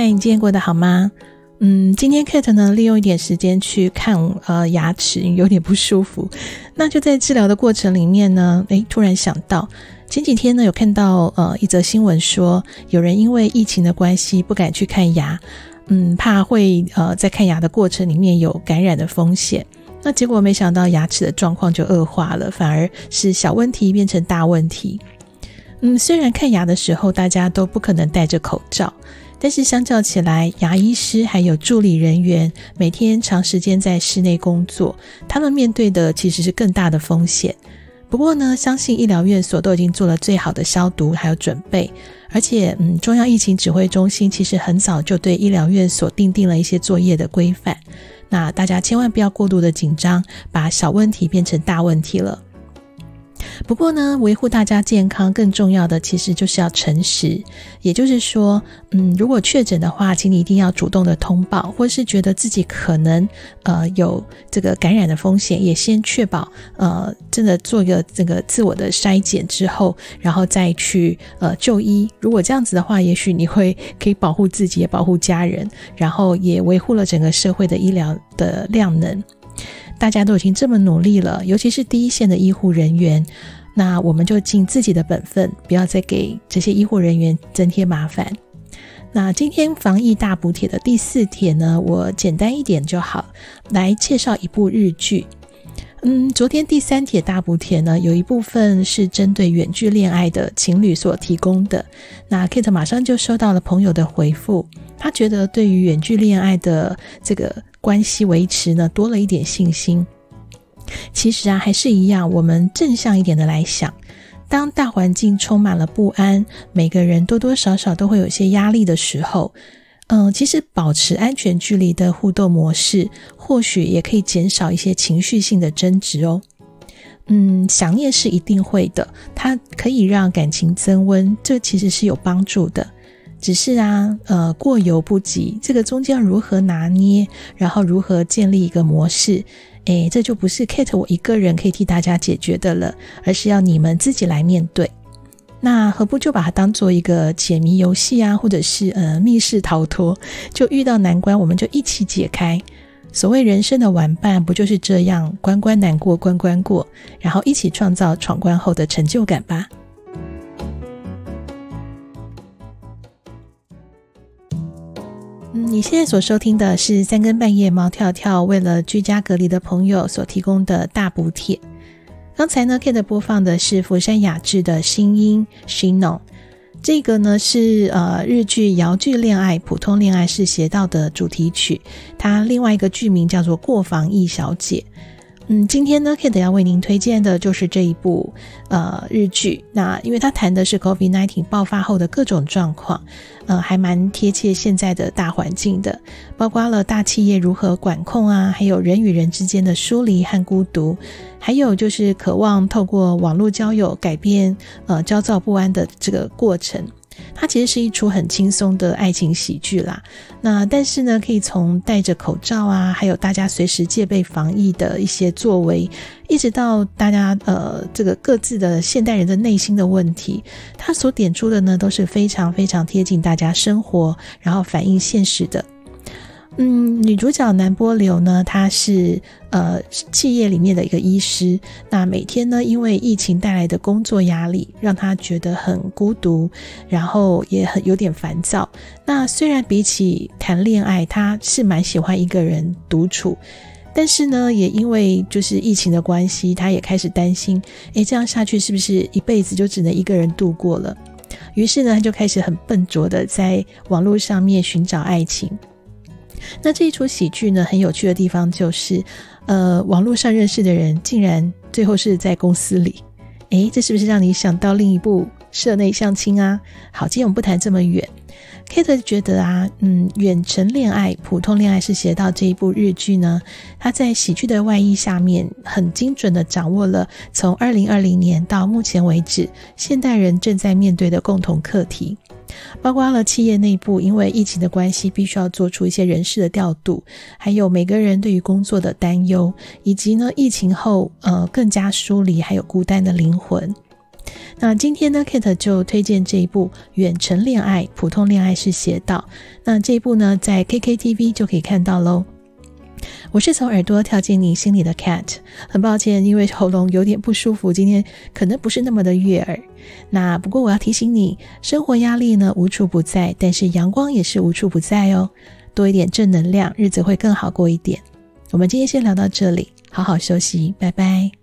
嗨，你今天过得好吗？嗯，今天 Kate 呢，利用一点时间去看呃牙齿，有点不舒服。那就在治疗的过程里面呢，诶，突然想到前几天呢，有看到呃一则新闻说，有人因为疫情的关系不敢去看牙，嗯，怕会呃在看牙的过程里面有感染的风险。那结果没想到牙齿的状况就恶化了，反而是小问题变成大问题。嗯，虽然看牙的时候大家都不可能戴着口罩，但是相较起来，牙医师还有助理人员每天长时间在室内工作，他们面对的其实是更大的风险。不过呢，相信医疗院所都已经做了最好的消毒还有准备，而且嗯，中央疫情指挥中心其实很早就对医疗院所订定了一些作业的规范。那大家千万不要过度的紧张，把小问题变成大问题了。不过呢，维护大家健康更重要的，其实就是要诚实。也就是说，嗯，如果确诊的话，请你一定要主动的通报，或是觉得自己可能呃有这个感染的风险，也先确保呃真的做一个这个自我的筛检之后，然后再去呃就医。如果这样子的话，也许你会可以保护自己，也保护家人，然后也维护了整个社会的医疗的量能。大家都已经这么努力了，尤其是第一线的医护人员，那我们就尽自己的本分，不要再给这些医护人员增添麻烦。那今天防疫大补贴的第四帖呢，我简单一点就好，来介绍一部日剧。嗯，昨天第三帖大补帖呢，有一部分是针对远距恋爱的情侣所提供的。那 Kate 马上就收到了朋友的回复，他觉得对于远距恋爱的这个关系维持呢，多了一点信心。其实啊，还是一样，我们正向一点的来想，当大环境充满了不安，每个人多多少少都会有些压力的时候。嗯，其实保持安全距离的互动模式，或许也可以减少一些情绪性的争执哦。嗯，想念是一定会的，它可以让感情增温，这其实是有帮助的。只是啊，呃，过犹不及，这个中间如何拿捏，然后如何建立一个模式，诶，这就不是 Kate 我一个人可以替大家解决的了，而是要你们自己来面对。那何不就把它当做一个解谜游戏啊，或者是呃密室逃脱？就遇到难关，我们就一起解开。所谓人生的玩伴，不就是这样关关难过关关过，然后一起创造闯关后的成就感吧？嗯，你现在所收听的是三更半夜猫跳跳为了居家隔离的朋友所提供的大补帖。刚才呢，Kate 播放的是福山雅治的《新音 Shino》，这个呢是呃日剧《遥距恋爱》普通恋爱是邪道的主题曲，它另外一个剧名叫做《过防疫小姐》。嗯，今天呢，Kate 要为您推荐的就是这一部呃日剧。那因为它谈的是 COVID-19 爆发后的各种状况，呃，还蛮贴切现在的大环境的，包括了大企业如何管控啊，还有人与人之间的疏离和孤独，还有就是渴望透过网络交友改变呃焦躁不安的这个过程。它其实是一出很轻松的爱情喜剧啦。那但是呢，可以从戴着口罩啊，还有大家随时戒备防疫的一些作为，一直到大家呃这个各自的现代人的内心的问题，它所点出的呢都是非常非常贴近大家生活，然后反映现实的。嗯，女主角南波流呢，她是呃企业里面的一个医师。那每天呢，因为疫情带来的工作压力，让她觉得很孤独，然后也很有点烦躁。那虽然比起谈恋爱，她是蛮喜欢一个人独处，但是呢，也因为就是疫情的关系，她也开始担心，诶，这样下去是不是一辈子就只能一个人度过了？于是呢，她就开始很笨拙的在网络上面寻找爱情。那这一出喜剧呢，很有趣的地方就是，呃，网络上认识的人竟然最后是在公司里，诶，这是不是让你想到另一部社内相亲啊？好，今天我们不谈这么远。Kate 觉得啊，嗯，远程恋爱、普通恋爱是写到这一部日剧呢，它在喜剧的外衣下面，很精准地掌握了从二零二零年到目前为止，现代人正在面对的共同课题。包括了企业内部因为疫情的关系，必须要做出一些人事的调度，还有每个人对于工作的担忧，以及呢疫情后呃更加疏离还有孤单的灵魂。那今天呢，Kate 就推荐这一部《远程恋爱：普通恋爱是邪道》。那这一部呢，在 KKTV 就可以看到喽。我是从耳朵跳进你心里的 Cat，很抱歉，因为喉咙有点不舒服，今天可能不是那么的悦耳。那不过我要提醒你，生活压力呢无处不在，但是阳光也是无处不在哦。多一点正能量，日子会更好过一点。我们今天先聊到这里，好好休息，拜拜。